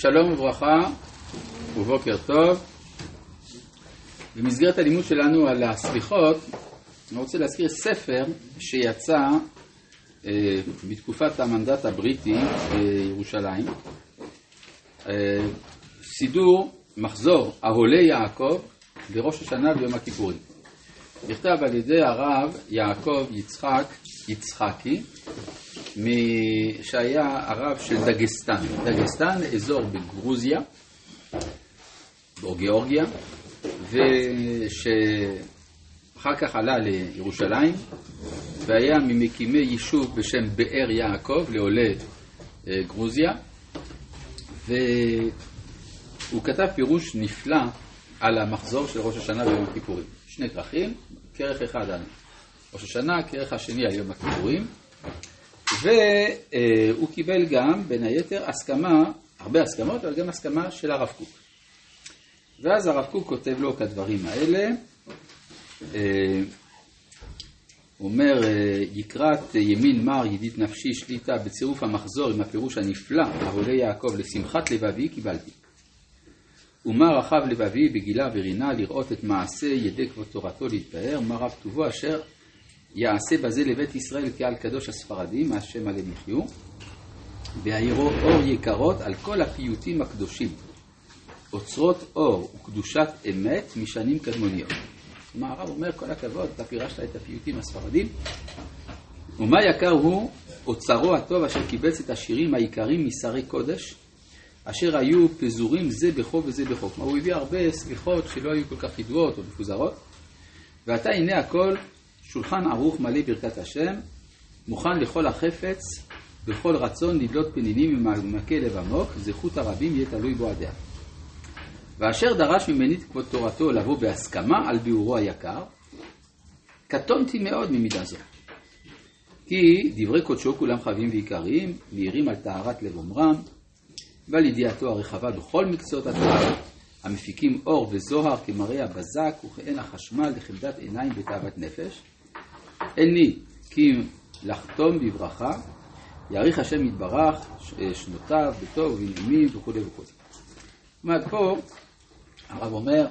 שלום וברכה ובוקר טוב. במסגרת הלימוד שלנו על הסליחות, אני רוצה להזכיר ספר שיצא אה, בתקופת המנדט הבריטי בירושלים. אה, סידור מחזור אהולי יעקב בראש השנה ויום הכיפורים. נכתב על ידי הרב יעקב יצחק יצחקי, שהיה הרב של דגסטן. דגסטן, אזור בגרוזיה, או גיאורגיה, ושאחר כך עלה לירושלים, והיה ממקימי יישוב בשם באר יעקב לעולי אה, גרוזיה, והוא כתב פירוש נפלא על המחזור של ראש השנה ויום הכיפורים. שני כרכים, כרך אחד על ראש השנה, כרך השני על יום הכיפורים, והוא קיבל גם, בין היתר, הסכמה, הרבה הסכמות, אבל גם הסכמה של הרב קוק. ואז הרב קוק כותב לו כדברים האלה, הוא אומר, יקרת ימין מר ידיד נפשי שליטה בצירוף המחזור עם הפירוש הנפלא, אהולי יעקב לשמחת לבבי קיבלתי. ומה רחב לבבי בגילה ורינה לראות את מעשה ידי כבוד תורתו להתפאר, מה רב טובו אשר יעשה בזה לבית ישראל כעל קדוש הספרדים, השם עליהם יחיו, והעירו אור יקרות על כל הפיוטים הקדושים, אוצרות אור וקדושת אמת משנים קדמוניות. כלומר הרב אומר כל הכבוד, אתה פירשת את הפיוטים הספרדים, ומה יקר הוא אוצרו הטוב אשר קיבץ את השירים העיקרים משרי קודש, אשר היו פזורים זה בחוב וזה בחוב. כלומר, הוא הביא הרבה סליחות שלא היו כל כך ידועות או מפוזרות, ועתה הנה הכל שולחן ערוך מלא ברכת השם, מוכן לכל החפץ, בכל רצון לדלות פנינים ממעמקי לב עמוק, זכות הרבים יהיה תלוי בו הדעה. ואשר דרש ממני כבוד תורתו לבוא בהסכמה על ביאורו היקר, קטונתי מאוד ממידה זו. כי דברי קודשו כולם חבים ויקרים, מאירים על טהרת לב אומרם, ועל ידיעתו הרחבה בכל מקצועות התורה, המפיקים אור וזוהר כמראה הבזק וכעין החשמל לחמדת עיניים ותאוות נפש. איני כי לחתום בברכה, יאריך השם יתברך שנותיו בטוב ובנעימים וכו' וכו'. זאת אומרת, פה הרב אומר,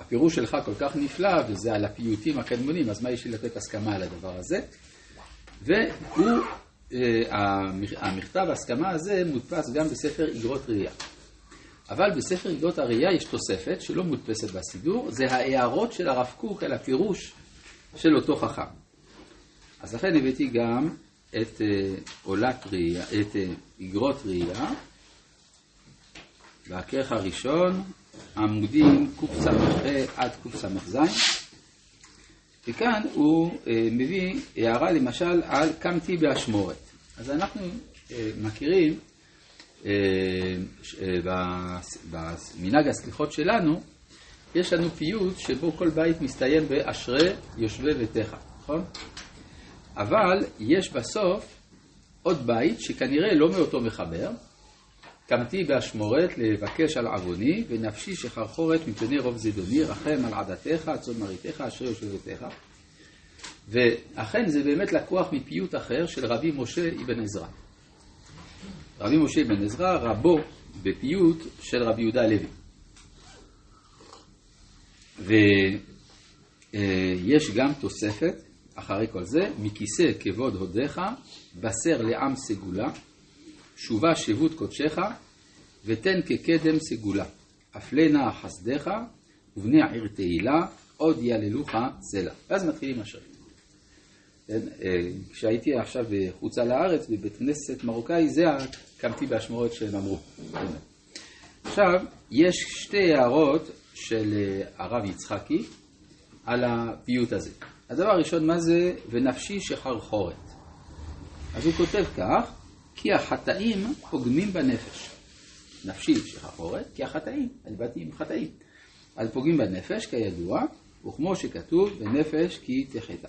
הפירוש שלך כל כך נפלא, וזה על הפיוטים הקדמונים, אז מה יש לי לתת הסכמה על הדבר הזה? והוא המכתב ההסכמה הזה מודפס גם בספר איגרות ראייה. אבל בספר איגרות הראייה יש תוספת שלא מודפסת בסידור, זה ההערות של הרב קוק על הפירוש של אותו חכם. אז לכן הבאתי גם את עולת ראייה, את איגרות ראייה, והכרך הראשון, עמודים קס"ה עד קס"ז, וכאן הוא מביא הערה למשל על קמתי באשמורת. אז אנחנו מכירים במנהג הסליחות שלנו, יש לנו פיוט שבו כל בית מסתיים באשרי יושבי ביתך, נכון? אבל יש בסוף עוד בית שכנראה לא מאותו מחבר, קמתי באשמורת לבקש על עווני, ונפשי שחרחורת מפני רוב זדוני, רחם על עדתך, צאן מרעיתך, אשרי יושבי ביתך. ואכן זה באמת לקוח מפיוט אחר של רבי משה אבן עזרא. רבי משה אבן עזרא, רבו בפיוט של רבי יהודה הלוי. ויש גם תוספת, אחרי כל זה, מכיסא כבוד הודיך, בשר לעם סגולה, שובה שבות קודשך, ותן כקדם סגולה. אפלנה חסדך, ובני עיר תהילה, עוד יללוך סלע. ואז מתחילים השרים. כן, כשהייתי עכשיו בחוצה לארץ, בבית כנסת מרוקאי, זה קמתי באשמורת שהם אמרו. עכשיו, יש שתי הערות של הרב יצחקי על הפיוט הזה. הדבר הראשון, מה זה ונפשי שחרחורת? אז הוא כותב כך, כי החטאים פוגמים בנפש. נפשי שחרחורת, כי החטאים, אני באתי עם חטאים. אז פוגעים בנפש, כידוע, וכמו שכתוב, בנפש כי תחטא.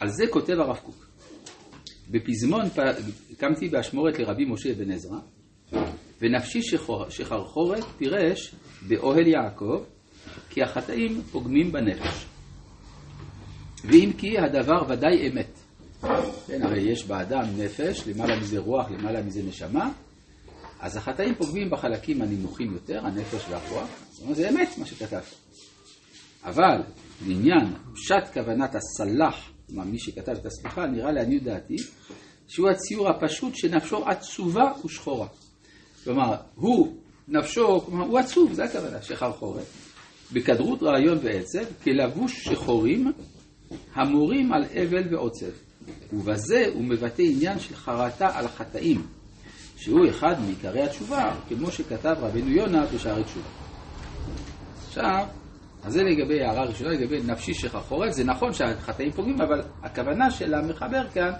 על זה כותב הרב קוק. בפזמון קמתי באשמורת לרבי משה בן עזרא, ונפשי שחרחורת פירש באוהל יעקב, כי החטאים פוגמים בנפש. ואם כי הדבר ודאי אמת. כן, הרי יש באדם נפש, למעלה מזה רוח, למעלה מזה נשמה, אז החטאים פוגמים בחלקים הנמוכים יותר, הנפש והרוח, זאת אומרת, זה אמת מה שכתב. אבל לעניין פשט כוונת הסלח, כלומר מי שכתב את הסליחה, נראה לעניות דעתי, שהוא הציור הפשוט שנפשו עצובה ושחורה. כלומר, הוא, נפשו, כלומר, הוא עצוב, זה הכוונה, שחרחורת. בכדרות רעיון ועצב, כלבוש שחורים המורים על אבל ועוצב. ובזה הוא מבטא עניין של חרטה על החטאים, שהוא אחד מעיקרי התשובה, כמו שכתב רבנו יונה בשערי תשובה. עכשיו, אז זה לגבי הערה ראשונה, לגבי נפשי שחרחורת, זה נכון שהחטאים פוגעים, אבל הכוונה של המחבר כאן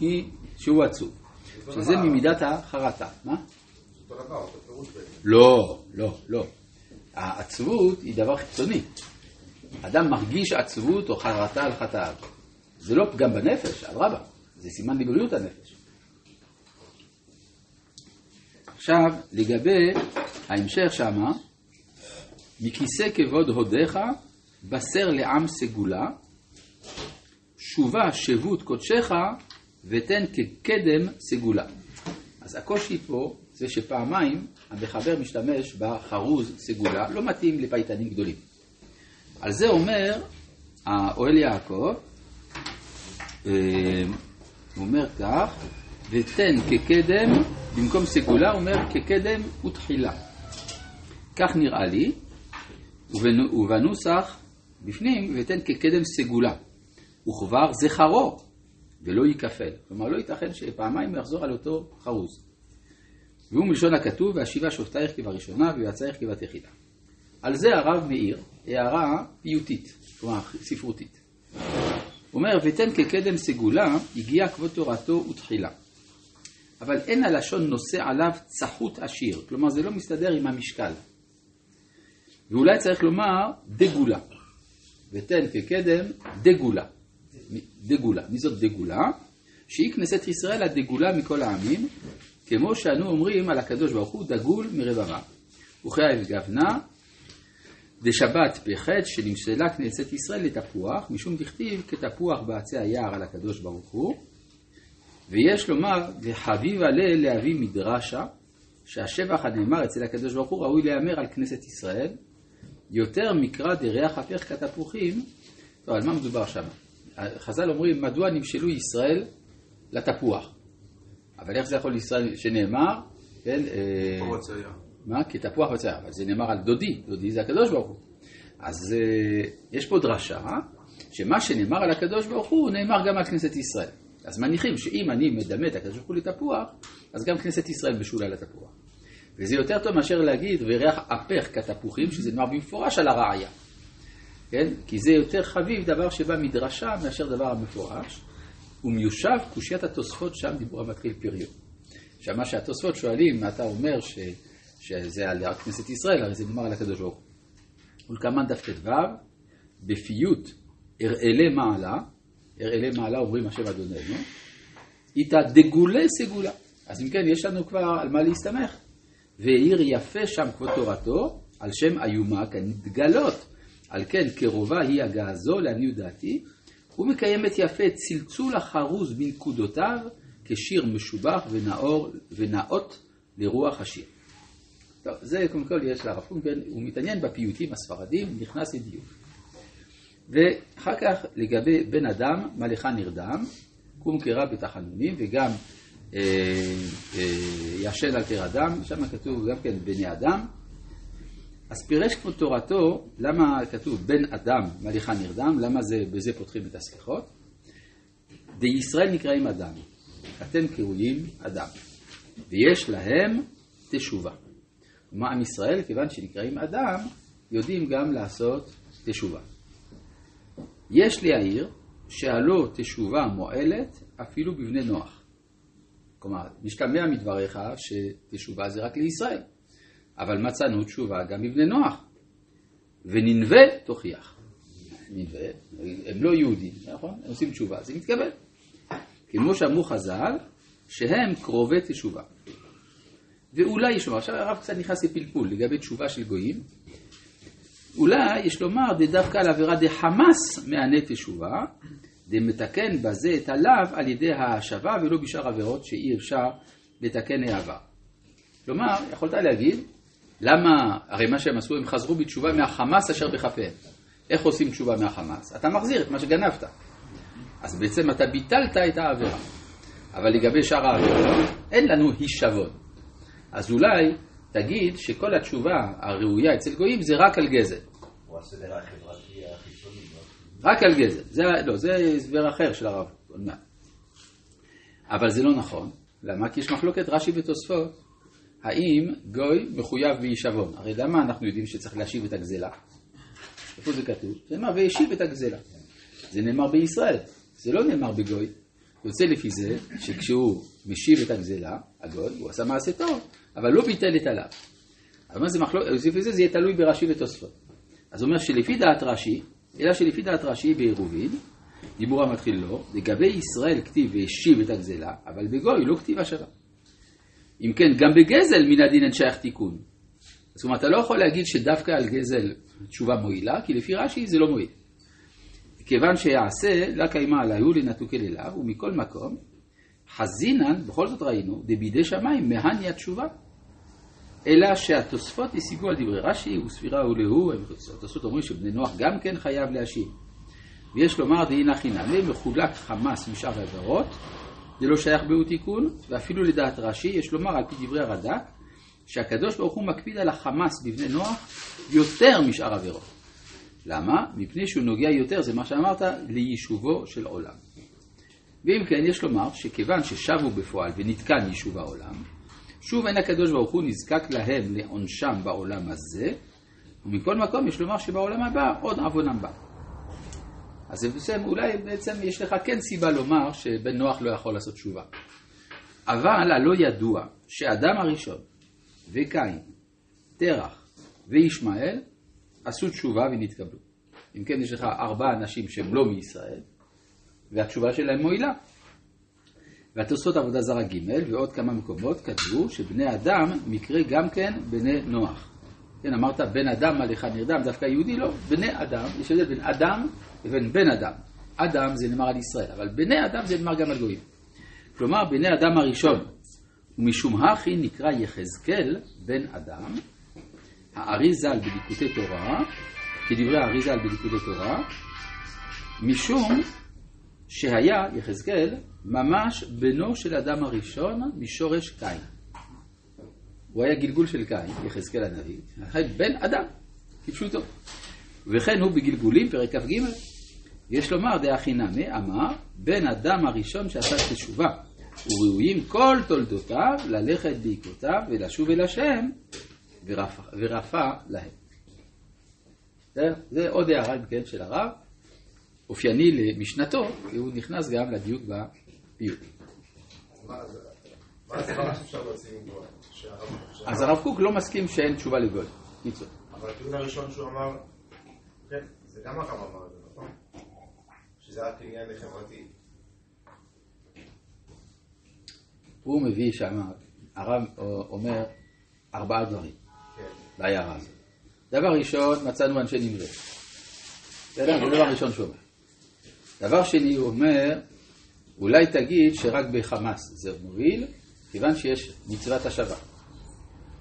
היא שהוא עצוב. שזה ממידת החרטה. מה? לא, לא, לא. העצבות היא דבר חיצוני. אדם מרגיש עצבות או חרטה על חטאיו. זה לא פגם בנפש, אדרבה, זה סימן לבריאות הנפש. עכשיו, לגבי ההמשך שמה, מכיסא כבוד הודיך, בשר לעם סגולה, שובה שבות קודשך, ותן כקדם סגולה. אז הקושי פה זה שפעמיים המחבר משתמש בחרוז סגולה, לא מתאים לפייטנים גדולים. על זה אומר האוהל יעקב, אה, הוא אומר כך, ותן כקדם, במקום סגולה הוא אומר כקדם ותחילה. כך נראה לי, ובנוסח בפנים, ותן כקדם סגולה. וכבר זכרו, ולא ייכפל. כלומר, לא ייתכן שפעמיים הוא יחזור על אותו חרוז. והוא מלשון הכתוב, והשיבה שופטייך כבראשונה ויועצייך כבתחילה. על זה הרב מאיר הערה פיוטית, כלומר ספרותית. הוא אומר, ותן כקדם סגולה, הגיע כבוד תורתו ותחילה. אבל אין הלשון נושא עליו צחות עשיר, כלומר זה לא מסתדר עם המשקל. ואולי צריך לומר דגולה. ותן כקדם דגולה. דגולה. מי זאת דגולה? שהיא כנסת ישראל הדגולה מכל העמים, כמו שאנו אומרים על הקדוש ברוך הוא דגול מרבבה. וכאב גבנה דשבת פחד שנמשלה כנסת ישראל לתפוח, משום דכתיב כתפוח בעצי היער על הקדוש ברוך הוא. ויש לומר, וחביב עלה להביא מדרשה, שהשבח הנאמר אצל הקדוש ברוך הוא ראוי להיאמר על כנסת ישראל, יותר מקרא דריח הפך כתפוחים. טוב, על מה מדובר שם? חז"ל אומרים, מדוע נמשלו ישראל לתפוח? אבל איך זה יכול לישראל שנאמר, כן? פורץ היה. מה? כי תפוח בצער, אבל זה נאמר על דודי, דודי זה הקדוש ברוך הוא. אז uh, יש פה דרשה, שמה שנאמר על הקדוש ברוך הוא, נאמר גם על כנסת ישראל. אז מניחים שאם אני מדמה את הקדוש ברוך הוא לתפוח, אז גם כנסת ישראל משולה לתפוח. וזה יותר טוב מאשר להגיד וריח הפך כתפוחים, שזה נאמר במפורש על הראיה. כן? כי זה יותר חביב דבר שבא מדרשה מאשר דבר המפורש. ומיושב קושיית התוספות שם דיבור המתחיל פריו. עכשיו מה שהתוספות שואלים, אתה אומר ש... שזה על כנסת ישראל, הרי זה נאמר על הקדוש ברוך הוא. ולקמן דף ט"ו, בפיוט אראלי מעלה, אראלי מעלה אומרים השם אדוננו, איתה דגולי סגולה. אז אם כן, יש לנו כבר על מה להסתמך. והעיר יפה שם כבוד תורתו, על שם איומה כנתגלות. על כן, קרובה היא הגעה זו, לעניות דעתי, ומקיימת יפה צלצול החרוז בנקודותיו, כשיר משובח ונאור, ונאות לרוח השיר. טוב, זה קודם כל יש לרב פונקל, הוא מתעניין בפיוטים הספרדים, נכנס לדיוק. ואחר כך לגבי בן אדם, מלאכה נרדם, קום קרא בתחנונים, וגם אה, אה, ישן על פר אדם, שם כתוב גם כן בני אדם. אז פירש כבוד תורתו, למה כתוב בן אדם מליכה נרדם, למה זה, בזה פותחים את הסליחות? דישראל נקראים אדם, אתם קרויים אדם, ויש להם תשובה. כלומר, עם ישראל, כיוון שנקראים אדם, יודעים גם לעשות תשובה. יש להעיר שהלא תשובה מועלת אפילו בבני נוח. כלומר, משתמע מדבריך שתשובה זה רק לישראל. אבל מצאנו תשובה גם בבני נוח. וננבה תוכיח. ננבה, הם לא יהודים, נכון? הם עושים תשובה, זה מתקבל. כמו שאמרו חז"ל, שהם קרובי תשובה. ואולי יש לומר, עכשיו הרב קצת נכנס לפלפול לגבי תשובה של גויים, אולי יש לומר דווקא על עבירה דחמאס מענה תשובה, דמתקן בזה את הלאו על ידי ההשבה ולא בשאר עבירות שאי אפשר לתקן העבר. כלומר, יכולת להגיד, למה, הרי מה שהם עשו, הם חזרו בתשובה מהחמאס אשר בכפיהם. איך עושים תשובה מהחמאס? אתה מחזיר את מה שגנבת. אז בעצם אתה ביטלת את העבירה. אבל לגבי שאר העבירות, אין לנו הישבון. אז אולי תגיד שכל התשובה הראויה אצל גויים זה רק על גזל. הוא הסדר החברתי החיצוני. לא? רק על גזל. זה, לא, זה הסבר אחר של הרב. אבל זה לא נכון. למה? כי יש מחלוקת רש"י ותוספות. האם גוי מחויב בהישבון? הרי למה אנחנו יודעים שצריך להשיב את הגזלה? איפה זה כתוב? זה נאמר והשיב את הגזלה. זה נאמר בישראל, זה לא נאמר בגוי. יוצא לפי זה שכשהוא משיב את הגזלה, הגוי, הוא עשה מעשה טוב, אבל לא ביטל את עליו. אבל מה זה מחלוקת, לפי זה זה יהיה תלוי ברש"י ותוספות. אז הוא אומר שלפי דעת רש"י, אלא שלפי דעת רש"י בעירובין, דיבור המתחיל לא, לגבי ישראל כתיב והשיב את הגזלה, אבל בגוי לא כתיב השבה. אם כן, גם בגזל מן הדין אין שייך תיקון. זאת אומרת, אתה לא יכול להגיד שדווקא על גזל תשובה מועילה, כי לפי רש"י זה לא מועיל. כיוון שיעשה לה קיימה עליו לנתוקי אליו, ומכל מקום, חזינן, בכל זאת ראינו, דבידי שמיים מהניה תשובה. אלא שהתוספות השיגו על דברי רש"י, וספירה ולהו, התוספות אומרים שבני נוח גם כן חייב להשיב. ויש לומר דהינה חינמי, מחולק חמאס משאר העבירות, זה לא שייך בהו תיקון, ואפילו לדעת רש"י, יש לומר על פי דברי הרד"ק, שהקדוש ברוך הוא מקפיד על החמאס בבני נוח יותר משאר עבירות. למה? מפני שהוא נוגע יותר, זה מה שאמרת, ליישובו של עולם. ואם כן, יש לומר שכיוון ששבו בפועל ונתקן יישוב העולם, שוב אין הקדוש ברוך הוא נזקק להם לעונשם בעולם הזה, ומכל מקום יש לומר שבעולם הבא עוד עוונם בא. אז זה בסדר, אולי בעצם יש לך כן סיבה לומר שבן נוח לא יכול לעשות תשובה. אבל הלא ידוע שאדם הראשון וקין, תרח וישמעאל עשו תשובה ונתקבלו. אם כן, יש לך ארבעה אנשים שהם לא מישראל, והתשובה שלהם מועילה. והתוספות עבודה זרה ג' ועוד כמה מקומות כתבו שבני אדם מקרה גם כן בני נוח. כן, אמרת בן אדם על אחד נרדם, דווקא יהודי לא, בני אדם, יש הבדל בין אדם לבין בן אדם. אדם זה נאמר על ישראל, אבל בני אדם זה נאמר גם על גויים. כלומר, בני אדם הראשון, ומשום הכי נקרא יחזקאל בן אדם, האריזה על בדיקותי תורה, כדברי האריזה על בדיקותי תורה, משום שהיה יחזקאל ממש בנו של אדם הראשון משורש קין. הוא היה גלגול של קין, יחזקאל הנביא, בן אדם, כפשוטו. וכן הוא בגלגולים, פרק כ"ג, יש לומר דאחי נמי, אמר, בן אדם הראשון שעשה תשובה, וראויים כל תולדותיו ללכת בעקבותיו ולשוב אל השם, ורפא להם. זה עוד הערה, כן, של הרב, אופייני למשנתו, כי הוא נכנס גם לדיוק בפיוט. אז הרב קוק לא מסכים שאין תשובה לגוי. קיצור. אבל הטיעון הראשון שהוא אמר, כן, זה גם הרב אמר את זה, נכון? שזה רק עניין חברתי. הוא מביא שם, הרב אומר ארבעה דברים כן. בהערה הזאת. דבר ראשון, מצאנו אנשי נמרי. זה דבר ראשון שהוא אומר. דבר שני, הוא אומר, אולי תגיד שרק בחמאס זה מועיל, כיוון שיש מצוות השבה.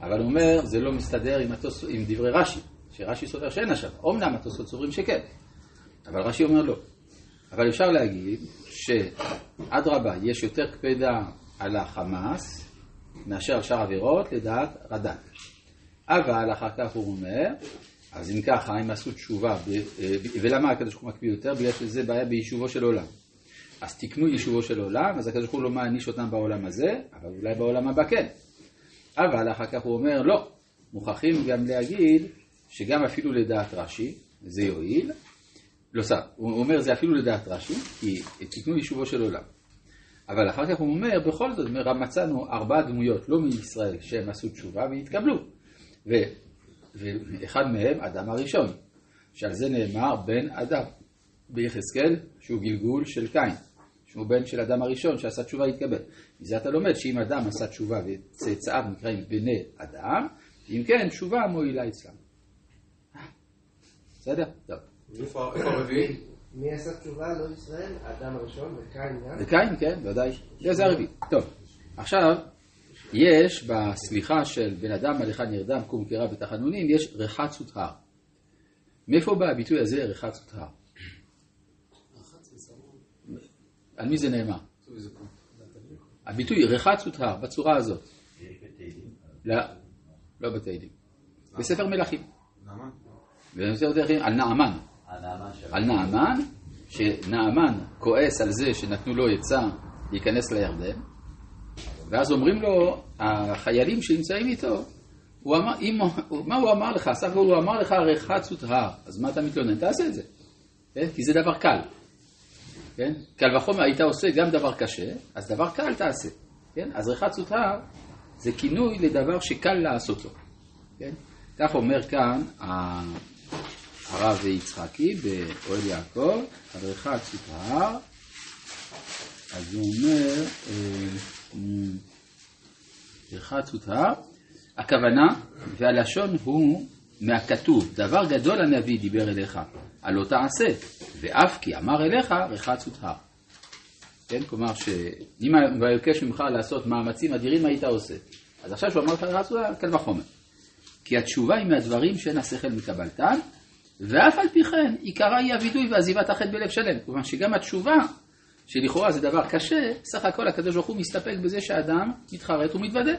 אבל הוא אומר, זה לא מסתדר עם, התוס... עם דברי רש"י, שרש"י סובר שאין השבה. אמנם התוספות סוברים שכן, אבל רש"י אומר לא. אבל אפשר להגיד שאדרבה, יש יותר קפדה על החמאס מאשר על שאר עבירות לדעת רד"ק. אבל אחר כך הוא אומר, אז אם ככה, הם עשו תשובה, ולמה הקדוש ברוך הוא מקפיד יותר? בגלל שזה בעיה ביישובו של עולם. אז תקנו יישובו של עולם, אז הקדוש ברוך הוא לא מעניש אותם בעולם הזה, אבל אולי בעולם הבא כן. אבל אחר כך הוא אומר, לא, מוכרחים גם להגיד שגם אפילו לדעת רש"י, זה יועיל. לא סתם, הוא אומר זה אפילו לדעת רש"י, כי תקנו יישובו של עולם. אבל אחר כך הוא אומר, בכל זאת, מצאנו ארבע דמויות, לא מישראל, שהם עשו תשובה והתקבלו. ו, ואחד מהם, אדם הראשון, שעל זה נאמר בן אדם, ביחזקאל, שהוא גלגול של קין, שהוא בן של אדם הראשון שעשה תשובה והתקבל. מזה אתה לומד שאם אדם עשה תשובה וצאצאיו נקראים בני אדם, אם כן, תשובה מועילה אצלם. בסדר? טוב. איפה הרביעי? מי עשה תשובה? לא ישראל? האדם הראשון, וקין גם? וקין, כן, ודאי. זה הרביעי. טוב, עכשיו, יש בסליחה של בן אדם עליך נרדם קום קרא בתחנונים, יש רחצות הר. מאיפה בא הביטוי הזה רחצות הר? על מי זה נאמר? הביטוי רחצות הר, בצורה הזאת. לא, לא בתהילים. בספר מלכים. מלכים, על נעמן. על נעמן, שנעמן כועס על זה שנתנו לו עצה להיכנס לירדן, ואז אומרים לו, החיילים שנמצאים איתו, הוא אמר, אם, מה הוא אמר לך? סך הכל הוא אמר לך רחצות הר, אז מה אתה מתלונן? תעשה את זה, כן? כי זה דבר קל. כן? קל וחומר היית עושה גם דבר קשה, אז דבר קל תעשה. כן? אז רחצות הר זה כינוי לדבר שקל לעשותו. כן? כך אומר כאן הרב יצחקי באוהל יעקב, על רחצות הר, אז הוא אומר, רחצות הר, הכוונה והלשון הוא מהכתוב, דבר גדול הנביא דיבר אליך, הלא תעשה, ואף כי אמר אליך רחצות הר. כן, כלומר שאם הוא יבקש ממך לעשות מאמצים אדירים היית עושה. אז עכשיו שהוא אמר לך רחצות הר, קל וחומר. כי התשובה היא מהדברים שאין השכל מקבלתן, ואף על פי כן עיקרה היא הווידוי ועזיבת החטא בלב שלם. כלומר שגם התשובה, שלכאורה זה דבר קשה, סך הכל הקדוש ברוך הוא מסתפק בזה שהאדם מתחרט ומתוודה.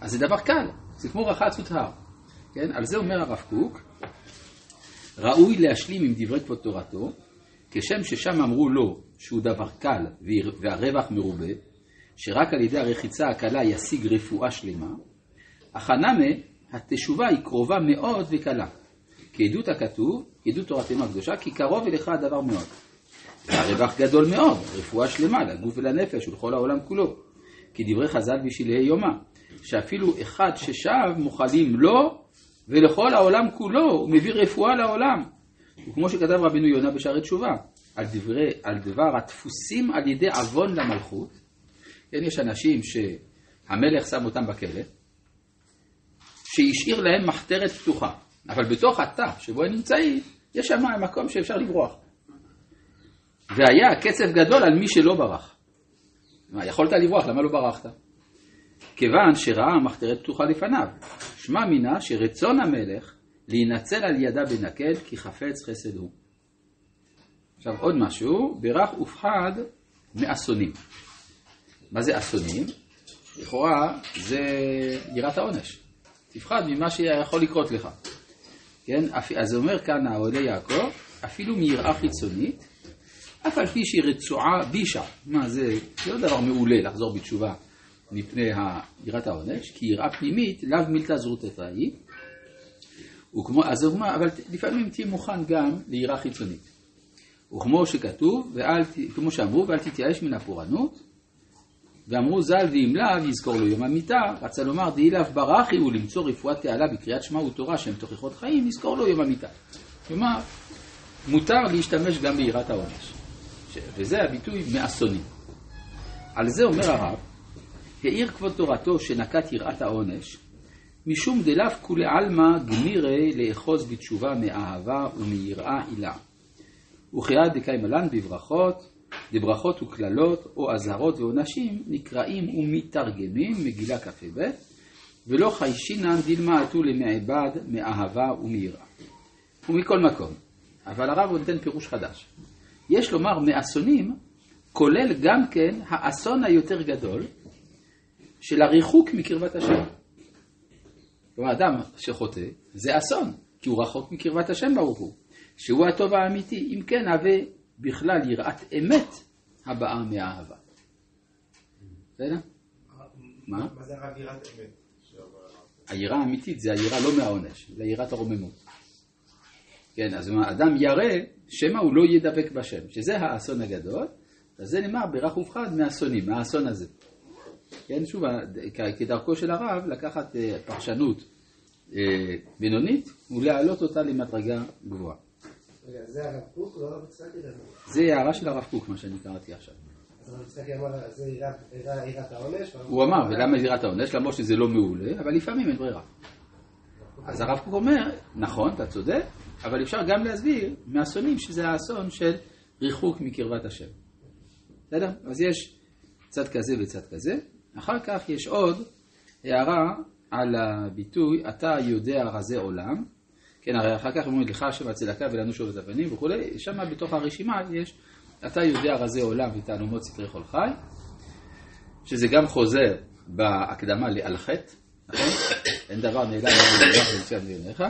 אז זה דבר קל, זה כמו רחצות הר. כן? על זה אומר הרב קוק, ראוי להשלים עם דברי כבוד תורתו, כשם ששם אמרו לו שהוא דבר קל והרווח מרובה, שרק על ידי הרחיצה הקלה ישיג רפואה שלמה, החנמה, התשובה היא קרובה מאוד וקלה. כעדות הכתוב, עדות תורתנו הקדושה, כי קרוב אליך הדבר מאוד. והרווח גדול מאוד, רפואה שלמה לגוף ולנפש ולכל העולם כולו. כי דברי חז"ל בשלהי יומא, שאפילו אחד ששב מוכלים לו ולכל העולם כולו, הוא מביא רפואה לעולם. וכמו שכתב רבינו יונה בשערי תשובה, על, דברי, על דבר הדפוסים על ידי עוון למלכות, כן, יש אנשים שהמלך שם אותם בכלא, שהשאיר להם מחתרת פתוחה, אבל בתוך התא שבו הם נמצאים, יש שם מקום שאפשר לברוח. והיה קצב גדול על מי שלא ברח. מה, יכולת לברוח, למה לא ברחת? כיוון שראה המחתרת פתוחה לפניו. שמע מינה שרצון המלך להינצל על ידה בנקל כי חפץ חסד הוא. עכשיו עוד משהו, ברך ופחד מאסונים. מה זה אסונים? לכאורה זה יראת העונש. תפחד ממה שיכול לקרות לך. כן? אז אומר כאן העולה יעקב, אפילו מיראה חיצונית, אף על פי שהיא רצועה בישה. מה זה? זה לא דבר מעולה לחזור בתשובה מפני יראת העונש, כי יראה פנימית לאו מילתא זרותתא היא. וכמו, אז אומר, אבל לפעמים תהיה מוכן גם ליראה חיצונית. וכמו שכתוב, ואל, כמו שאמרו, ואל תתייאש מן הפורענות, ואמרו ז"ל ואם לאו יזכור לו יום המיתה, רצה לומר דהי לאו ברכי הוא למצוא רפואת תעלה בקריאת שמע ותורה שהן תוכחות חיים, יזכור לו יום המיתה. כלומר, מותר להשתמש גם ביראת העונש. וזה הביטוי מאסונים. על זה אומר הרב, העיר כבוד תורתו שנקט יראת העונש, משום דלאו כולי עלמא גמירי לאחוז בתשובה מאהבה ומיראה עילה. וכיעד דקיימלן בברכות, דברכות וקללות או אזהרות ועונשים נקראים ומתרגמים מגילה כ"ב, ולא חיישינן דילמאתו למעבד מאהבה ומיראה. ומכל מקום, אבל הרב נותן פירוש חדש. יש לומר מאסונים כולל גם כן האסון היותר גדול של הריחוק מקרבת השם. כלומר, אדם שחוטא זה אסון, כי הוא רחוק מקרבת השם ברוך הוא, שהוא הטוב האמיתי. אם כן, הווה בכלל יראת אמת הבאה מהאהבה. בסדר? מה? מה זה רק יראת אמת? היראה האמיתית זה היראה לא מהעונש, זה יראת הרוממות. כן, אז אדם ירא, שמא הוא לא ידבק בשם, שזה האסון הגדול, אז זה נאמר ברך ופחד מהאסונים, מהאסון הזה. כן, שוב, כדרכו של הרב, לקחת אה, פרשנות אה, בינונית ולהעלות אותה למדרגה גבוהה. זה הרב קוק, לא הרב יצחקי? זה הערה של הרב קוק, מה שאני קראתי עכשיו. אז הרב יצחקי אמר, זה יראת העונש? הוא אמר, ולמה יראת העונש? למרות שזה לא מעולה, אבל לפעמים אין ברירה. אז הרב קוק אומר, נכון, אתה צודק, אבל אפשר גם להסביר מהאסונים שזה האסון של ריחוק מקרבת השם. בסדר? אז יש צד כזה וצד כזה, אחר כך יש עוד הערה על הביטוי אתה יודע רזי עולם, כן הרי אחר כך אומרים לך השם הצדקה ולנו שוב את הפנים וכולי, שם בתוך הרשימה יש אתה יודע רזי עולם ותעלומות סתרי כל חי, שזה גם חוזר בהקדמה לעל חטא, נכון? אין דבר נעלם ממך ולציין בעיניך.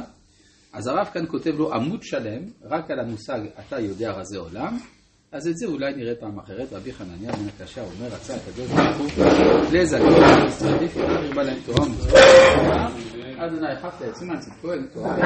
אז הרב כאן כותב לו עמוד שלם רק על המושג אתה יודע רזי עולם, אז את זה אולי נראה פעם אחרת. רבי חנניה בן הקשה אומר, רצה הקדוש ברוך הוא לזכות לפיכך הרבה להם תורה ומצוות. אדוני חפת את סימן צדקו אל תורה.